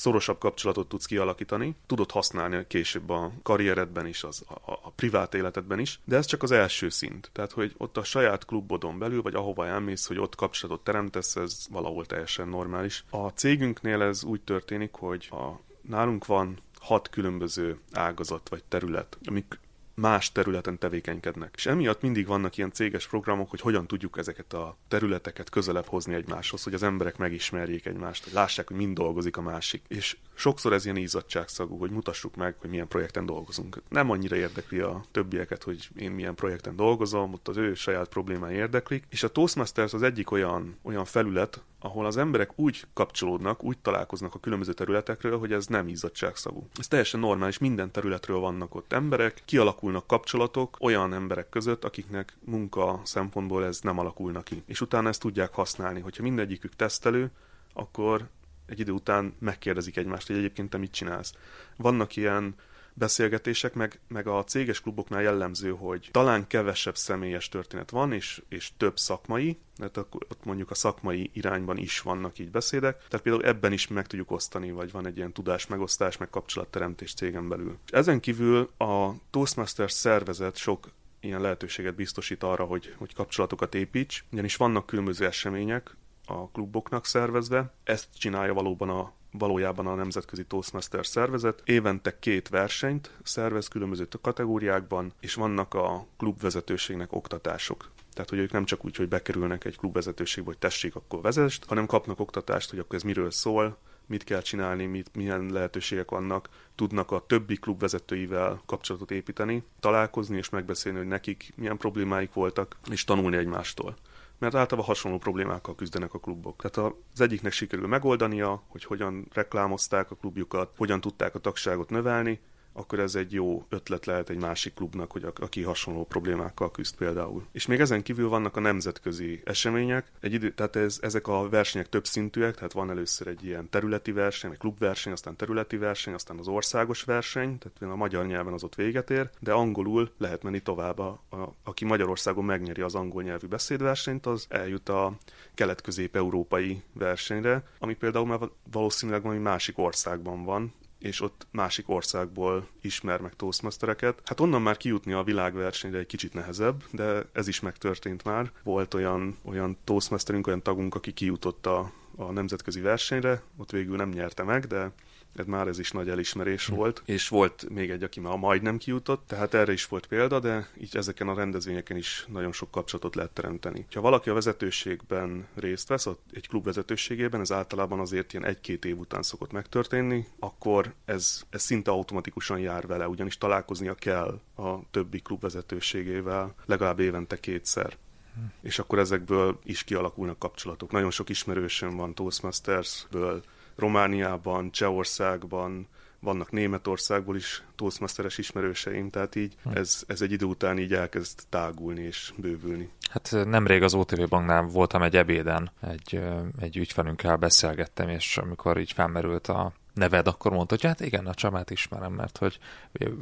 szorosabb kapcsolatot tudsz kialakítani, tudod használni később a karrieredben is, az, a, a privát életedben is, de ez csak az első szint. Tehát, hogy ott a saját klubodon belül, vagy ahova elmész, hogy ott kapcsolatot teremtesz, ez valahol teljesen normális. A cégünknél ez úgy történik, hogy a, nálunk van hat különböző ágazat vagy terület, amik más területen tevékenykednek. És emiatt mindig vannak ilyen céges programok, hogy hogyan tudjuk ezeket a területeket közelebb hozni egymáshoz, hogy az emberek megismerjék egymást, hogy lássák, hogy mind dolgozik a másik. És sokszor ez ilyen ízadságszagú, hogy mutassuk meg, hogy milyen projekten dolgozunk. Nem annyira érdekli a többieket, hogy én milyen projekten dolgozom, ott az ő saját problémái érdeklik. És a Toastmasters az egyik olyan, olyan felület, ahol az emberek úgy kapcsolódnak, úgy találkoznak a különböző területekről, hogy ez nem izzadságszagú. Ez teljesen normális, minden területről vannak ott emberek, kialakulnak kapcsolatok olyan emberek között, akiknek munka szempontból ez nem alakulnak ki. És utána ezt tudják használni. Hogyha mindegyikük tesztelő, akkor egy idő után megkérdezik egymást, hogy egyébként te mit csinálsz. Vannak ilyen beszélgetések, meg, meg a céges kluboknál jellemző, hogy talán kevesebb személyes történet van, és, és több szakmai, mert ott mondjuk a szakmai irányban is vannak így beszédek, tehát például ebben is meg tudjuk osztani, vagy van egy ilyen tudás megosztás, meg kapcsolatteremtés cégen belül. Ezen kívül a Toastmasters szervezet sok ilyen lehetőséget biztosít arra, hogy, hogy kapcsolatokat építs, ugyanis vannak különböző események, a kluboknak szervezve. Ezt csinálja valóban a valójában a Nemzetközi Toastmaster szervezet. Évente két versenyt szervez különböző kategóriákban, és vannak a klubvezetőségnek oktatások. Tehát, hogy ők nem csak úgy, hogy bekerülnek egy klubvezetőségbe, hogy tessék, akkor vezest, hanem kapnak oktatást, hogy akkor ez miről szól, mit kell csinálni, mit, milyen lehetőségek vannak, tudnak a többi klubvezetőivel kapcsolatot építeni, találkozni és megbeszélni, hogy nekik milyen problémáik voltak, és tanulni egymástól mert általában hasonló problémákkal küzdenek a klubok. Tehát az egyiknek sikerül megoldania, hogy hogyan reklámozták a klubjukat, hogyan tudták a tagságot növelni, akkor ez egy jó ötlet lehet egy másik klubnak, hogy aki hasonló problémákkal küzd például. És még ezen kívül vannak a nemzetközi események, egy idő, tehát ez, ezek a versenyek több szintűek, tehát van először egy ilyen területi verseny, egy klubverseny, aztán területi verseny, aztán az országos verseny, tehát a magyar nyelven az ott véget ér, de angolul lehet menni tovább. A, a, aki Magyarországon megnyeri az angol nyelvű beszédversenyt, az eljut a kelet-közép-európai versenyre, ami például már valószínűleg valami másik országban van, és ott másik országból ismer meg Toastmastereket. Hát onnan már kijutni a világversenyre egy kicsit nehezebb, de ez is megtörtént már. Volt olyan, olyan Toastmasterünk, olyan tagunk, aki kijutott a, a nemzetközi versenyre, ott végül nem nyerte meg, de ez már ez is nagy elismerés hm. volt, és volt még egy, aki már majdnem kijutott, tehát erre is volt példa, de így ezeken a rendezvényeken is nagyon sok kapcsolatot lehet teremteni. Ha valaki a vezetőségben részt vesz, egy klub vezetőségében, ez általában azért ilyen egy-két év után szokott megtörténni, akkor ez, ez szinte automatikusan jár vele, ugyanis találkoznia kell a többi klub vezetőségével legalább évente kétszer hm. és akkor ezekből is kialakulnak kapcsolatok. Nagyon sok ismerősöm van Toastmastersből, Romániában, Csehországban, vannak Németországból is Toastmasteres ismerőseim, tehát így hm. ez, ez egy idő után így elkezd tágulni és bővülni. Hát nemrég az OTV Banknál voltam egy ebéden, egy, egy ügyfelünkkel beszélgettem, és amikor így felmerült a neved, akkor mondta, hogy hát igen, a Csabát ismerem, mert hogy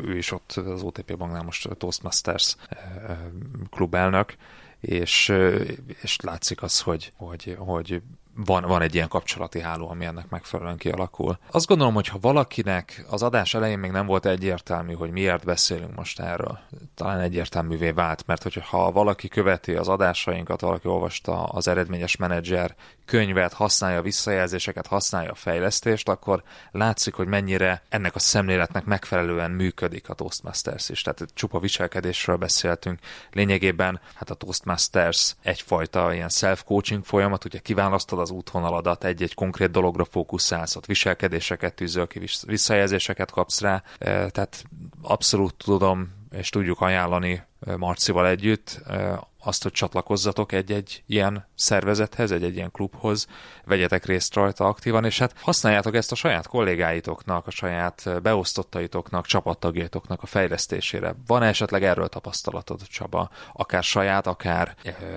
ő is ott az OTP Banknál most Toastmasters klubelnök, és, és látszik az, hogy, hogy, hogy van, van egy ilyen kapcsolati háló, ami ennek megfelelően kialakul. Azt gondolom, hogy ha valakinek az adás elején még nem volt egyértelmű, hogy miért beszélünk most erről, talán egyértelművé vált, mert hogyha valaki követi az adásainkat, valaki olvasta az eredményes menedzser könyvet, használja visszajelzéseket, használja a fejlesztést, akkor látszik, hogy mennyire ennek a szemléletnek megfelelően működik a Toastmasters is. Tehát csupa viselkedésről beszéltünk. Lényegében hát a Toastmasters egyfajta ilyen self-coaching folyamat, ugye kiválasztod az útvonaladat, egy-egy konkrét dologra fókuszálsz, ott viselkedéseket tűzöl ki, visszajelzéseket kapsz rá, e, tehát abszolút tudom és tudjuk ajánlani e, Marcival együtt. E, azt, hogy csatlakozzatok egy-egy ilyen szervezethez, egy-egy ilyen klubhoz, vegyetek részt rajta aktívan, és hát használjátok ezt a saját kollégáitoknak, a saját beosztottaitoknak, csapattagjaitoknak a fejlesztésére. Van esetleg erről tapasztalatod, Csaba? Akár saját, akár,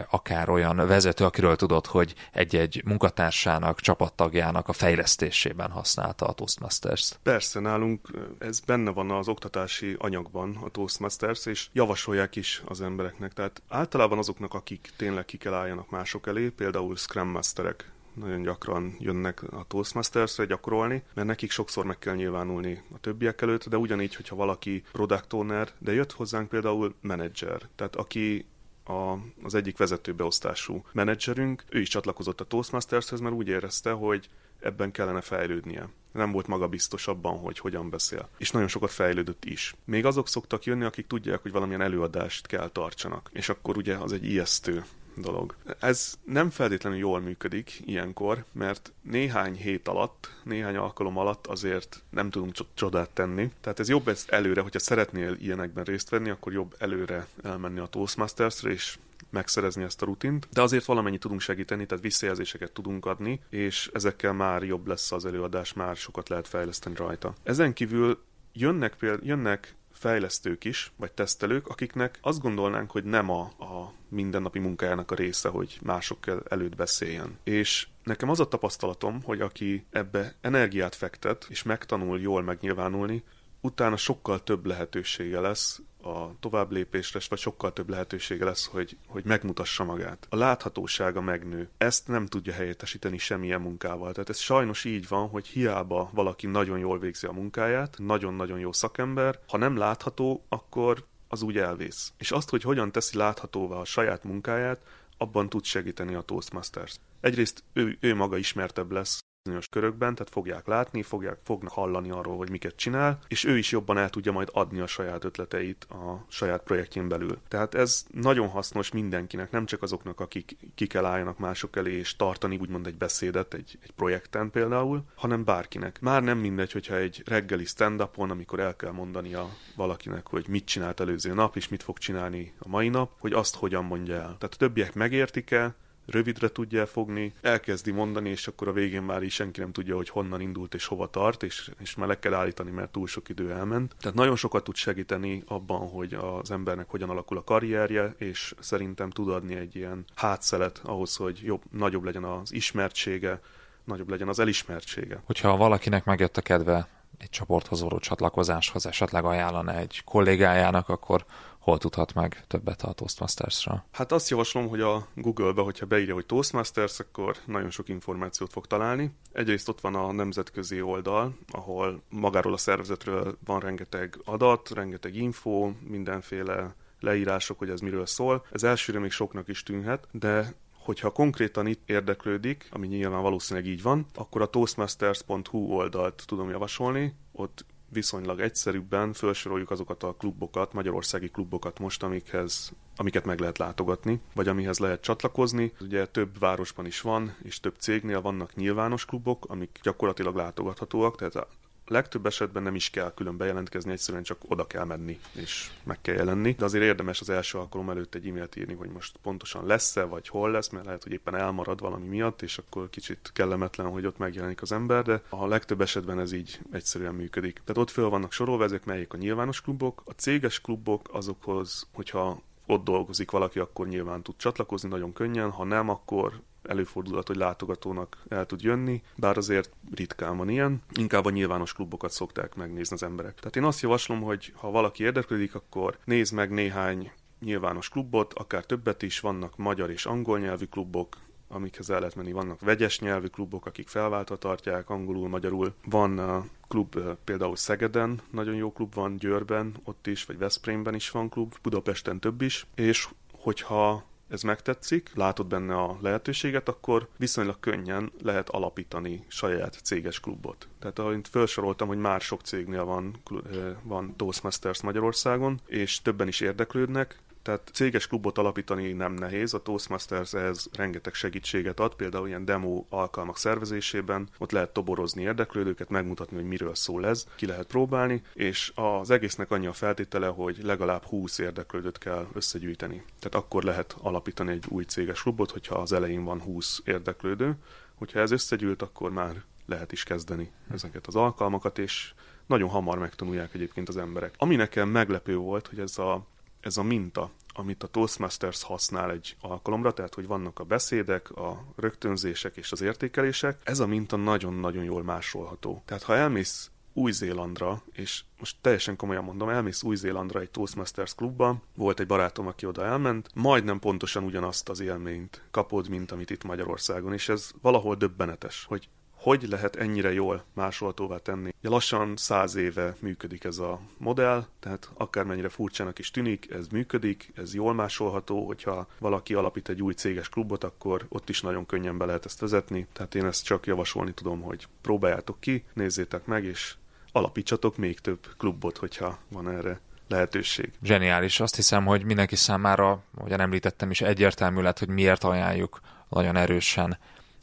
akár olyan vezető, akiről tudod, hogy egy-egy munkatársának, csapattagjának a fejlesztésében használta a Toastmasters-t? Persze, nálunk ez benne van az oktatási anyagban, a Toastmasters, és javasolják is az embereknek. Tehát általában azoknak, akik tényleg ki kell álljanak mások elé, például Scrum Masterek nagyon gyakran jönnek a Toastmasters-re gyakorolni, mert nekik sokszor meg kell nyilvánulni a többiek előtt, de ugyanígy, hogyha valaki product owner, de jött hozzánk például menedzser, tehát aki a, az egyik vezetőbeosztású menedzserünk, ő is csatlakozott a Toastmastershez, mert úgy érezte, hogy ebben kellene fejlődnie. Nem volt magabiztos abban, hogy hogyan beszél. És nagyon sokat fejlődött is. Még azok szoktak jönni, akik tudják, hogy valamilyen előadást kell tartsanak. És akkor ugye az egy ijesztő dolog. Ez nem feltétlenül jól működik ilyenkor, mert néhány hét alatt, néhány alkalom alatt azért nem tudunk csodát tenni. Tehát ez jobb ezt előre, hogyha szeretnél ilyenekben részt venni, akkor jobb előre elmenni a Toastmasters-re, és megszerezni ezt a rutint, de azért valamennyit tudunk segíteni, tehát visszajelzéseket tudunk adni, és ezekkel már jobb lesz az előadás, már sokat lehet fejleszteni rajta. Ezen kívül jönnek, például, jönnek fejlesztők is, vagy tesztelők, akiknek azt gondolnánk, hogy nem a, a mindennapi munkájának a része, hogy mások előtt beszéljen. És nekem az a tapasztalatom, hogy aki ebbe energiát fektet, és megtanul jól megnyilvánulni, utána sokkal több lehetősége lesz a továbblépésre, vagy sokkal több lehetősége lesz, hogy, hogy megmutassa magát. A láthatósága megnő. Ezt nem tudja helyettesíteni semmilyen munkával. Tehát ez sajnos így van, hogy hiába valaki nagyon jól végzi a munkáját, nagyon-nagyon jó szakember, ha nem látható, akkor az úgy elvész. És azt, hogy hogyan teszi láthatóvá a saját munkáját, abban tud segíteni a Toastmasters. Egyrészt ő, ő maga ismertebb lesz bizonyos körökben, tehát fogják látni, fogják, fognak hallani arról, hogy miket csinál, és ő is jobban el tudja majd adni a saját ötleteit a saját projektjén belül. Tehát ez nagyon hasznos mindenkinek, nem csak azoknak, akik ki kell álljanak mások elé és tartani úgymond egy beszédet egy, egy projekten például, hanem bárkinek. Már nem mindegy, hogyha egy reggeli stand-upon, amikor el kell mondania valakinek, hogy mit csinált előző nap, és mit fog csinálni a mai nap, hogy azt hogyan mondja el. Tehát a többiek megértik-e, rövidre tudja fogni, elkezdi mondani, és akkor a végén már is senki nem tudja, hogy honnan indult és hova tart, és, és már le kell állítani, mert túl sok idő elment. Tehát nagyon sokat tud segíteni abban, hogy az embernek hogyan alakul a karrierje, és szerintem tud adni egy ilyen hátszelet ahhoz, hogy jobb, nagyobb legyen az ismertsége, nagyobb legyen az elismertsége. Hogyha valakinek megjött a kedve egy csoporthoz való csatlakozáshoz, esetleg ajánlana egy kollégájának, akkor hol tudhat meg többet a Toastmasters-ra? Hát azt javaslom, hogy a Google-be, hogyha beírja, hogy Toastmasters, akkor nagyon sok információt fog találni. Egyrészt ott van a nemzetközi oldal, ahol magáról a szervezetről van rengeteg adat, rengeteg info, mindenféle leírások, hogy ez miről szól. Ez elsőre még soknak is tűnhet, de hogyha konkrétan itt érdeklődik, ami nyilván valószínűleg így van, akkor a toastmasters.hu oldalt tudom javasolni. Ott viszonylag egyszerűbben felsoroljuk azokat a klubokat, magyarországi klubokat most, amikhez, amiket meg lehet látogatni, vagy amihez lehet csatlakozni. Ugye több városban is van, és több cégnél vannak nyilvános klubok, amik gyakorlatilag látogathatóak, tehát legtöbb esetben nem is kell külön bejelentkezni, egyszerűen csak oda kell menni, és meg kell jelenni. De azért érdemes az első alkalom előtt egy e-mailt írni, hogy most pontosan lesz-e, vagy hol lesz, mert lehet, hogy éppen elmarad valami miatt, és akkor kicsit kellemetlen, hogy ott megjelenik az ember, de a legtöbb esetben ez így egyszerűen működik. Tehát ott föl vannak sorolva ezek, melyik a nyilvános klubok, a céges klubok azokhoz, hogyha ott dolgozik valaki, akkor nyilván tud csatlakozni nagyon könnyen, ha nem, akkor előfordulhat, hogy látogatónak el tud jönni, bár azért ritkán van ilyen. Inkább a nyilvános klubokat szokták megnézni az emberek. Tehát én azt javaslom, hogy ha valaki érdeklődik, akkor nézd meg néhány nyilvános klubot, akár többet is, vannak magyar és angol nyelvű klubok, amikhez el lehet menni. Vannak vegyes nyelvű klubok, akik felváltva tartják, angolul, magyarul. Van a klub például Szegeden, nagyon jó klub van, Győrben, ott is, vagy Veszprémben is van klub, Budapesten több is, és hogyha ez megtetszik, látod benne a lehetőséget, akkor viszonylag könnyen lehet alapítani saját céges klubot. Tehát ahogy felsoroltam, hogy már sok cégnél van, van Toastmasters Magyarországon, és többen is érdeklődnek, tehát céges klubot alapítani nem nehéz, a Toastmasters ehhez rengeteg segítséget ad, például ilyen demo alkalmak szervezésében, ott lehet toborozni érdeklődőket, megmutatni, hogy miről szól ez, ki lehet próbálni, és az egésznek annyi a feltétele, hogy legalább 20 érdeklődőt kell összegyűjteni. Tehát akkor lehet alapítani egy új céges klubot, hogyha az elején van 20 érdeklődő, hogyha ez összegyűlt, akkor már lehet is kezdeni ezeket az alkalmakat, és nagyon hamar megtanulják egyébként az emberek. Ami nekem meglepő volt, hogy ez a ez a minta, amit a Toastmasters használ egy alkalomra, tehát hogy vannak a beszédek, a rögtönzések és az értékelések, ez a minta nagyon-nagyon jól másolható. Tehát ha elmész új-Zélandra, és most teljesen komolyan mondom, elmész Új-Zélandra egy Toastmasters klubba, volt egy barátom, aki oda elment, majdnem pontosan ugyanazt az élményt kapod, mint amit itt Magyarországon, és ez valahol döbbenetes, hogy hogy lehet ennyire jól másolhatóvá tenni. Ja, lassan száz éve működik ez a modell, tehát akármennyire furcsának is tűnik, ez működik, ez jól másolható, hogyha valaki alapít egy új céges klubot, akkor ott is nagyon könnyen be lehet ezt vezetni, tehát én ezt csak javasolni tudom, hogy próbáljátok ki, nézzétek meg, és alapítsatok még több klubot, hogyha van erre lehetőség. Zseniális. Azt hiszem, hogy mindenki számára, ahogyan említettem is, egyértelmű lett, hogy miért ajánljuk nagyon erősen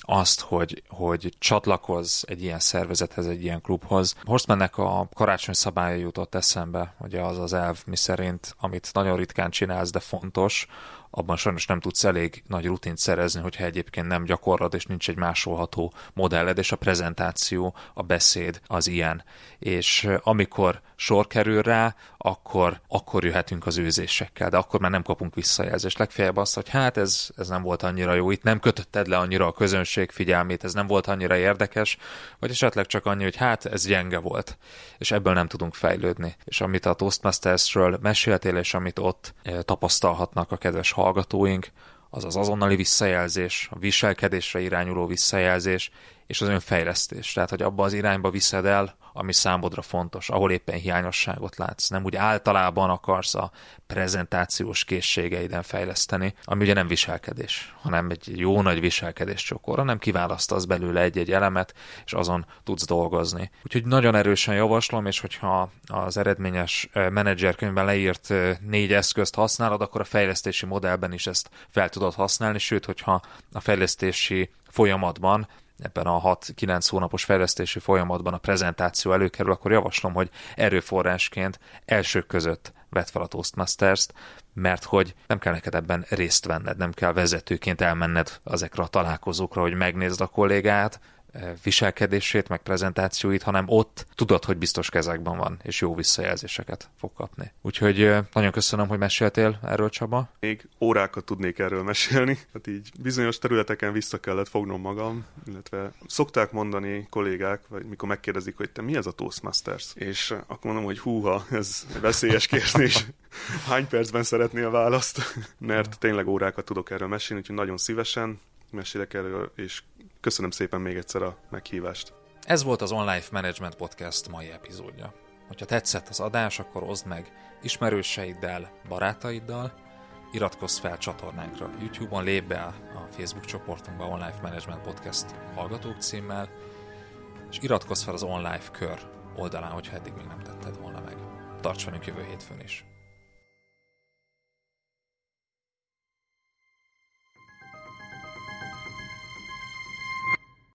azt, hogy, hogy csatlakozz egy ilyen szervezethez, egy ilyen klubhoz. Horstmannek a karácsony szabálya jutott eszembe, ugye az az elv, mi szerint, amit nagyon ritkán csinálsz, de fontos, abban sajnos nem tudsz elég nagy rutint szerezni, hogyha egyébként nem gyakorlod, és nincs egy másolható modelled, és a prezentáció, a beszéd az ilyen. És amikor sor kerül rá, akkor, akkor jöhetünk az őzésekkel, de akkor már nem kapunk visszajelzést. Legfeljebb azt, hogy hát ez, ez nem volt annyira jó, itt nem kötötted le annyira a közönség figyelmét, ez nem volt annyira érdekes, vagy esetleg csak annyi, hogy hát ez gyenge volt, és ebből nem tudunk fejlődni. És amit a Toastmastersről meséltél, és amit ott tapasztalhatnak a kedves hallgatóink, az az azonnali visszajelzés, a viselkedésre irányuló visszajelzés, és az önfejlesztés. Tehát, hogy abba az irányba viszed el, ami számodra fontos, ahol éppen hiányosságot látsz. Nem úgy általában akarsz a prezentációs készségeiden fejleszteni, ami ugye nem viselkedés, hanem egy jó nagy viselkedés csokor, hanem kiválasztasz belőle egy-egy elemet, és azon tudsz dolgozni. Úgyhogy nagyon erősen javaslom, és hogyha az eredményes menedzserkönyvben leírt négy eszközt használod, akkor a fejlesztési modellben is ezt fel tudod használni, sőt, hogyha a fejlesztési folyamatban ebben a 6-9 hónapos fejlesztési folyamatban a prezentáció előkerül, akkor javaslom, hogy erőforrásként elsők között vedd fel a Toastmasters-t, mert hogy nem kell neked ebben részt venned, nem kell vezetőként elmenned ezekre a találkozókra, hogy megnézd a kollégát, viselkedését, meg prezentációit, hanem ott tudod, hogy biztos kezekben van, és jó visszajelzéseket fog kapni. Úgyhogy nagyon köszönöm, hogy meséltél erről, Csaba. Még órákat tudnék erről mesélni. Hát így bizonyos területeken vissza kellett fognom magam, illetve szokták mondani kollégák, vagy mikor megkérdezik, hogy te mi ez a Toastmasters? És akkor mondom, hogy húha, ez veszélyes kérdés. <laughs> Hány percben szeretnél választ? Mert tényleg órákat tudok erről mesélni, úgyhogy nagyon szívesen mesélek erről, és Köszönöm szépen még egyszer a meghívást. Ez volt az Online Management Podcast mai epizódja. Hogyha tetszett az adás, akkor oszd meg ismerőseiddel, barátaiddal, iratkozz fel csatornánkra. YouTube-on lép be a Facebook csoportunkba Online Management Podcast hallgatók címmel, és iratkozz fel az Online Kör oldalán, hogyha eddig még nem tetted volna meg. Tarts velünk jövő hétfőn is!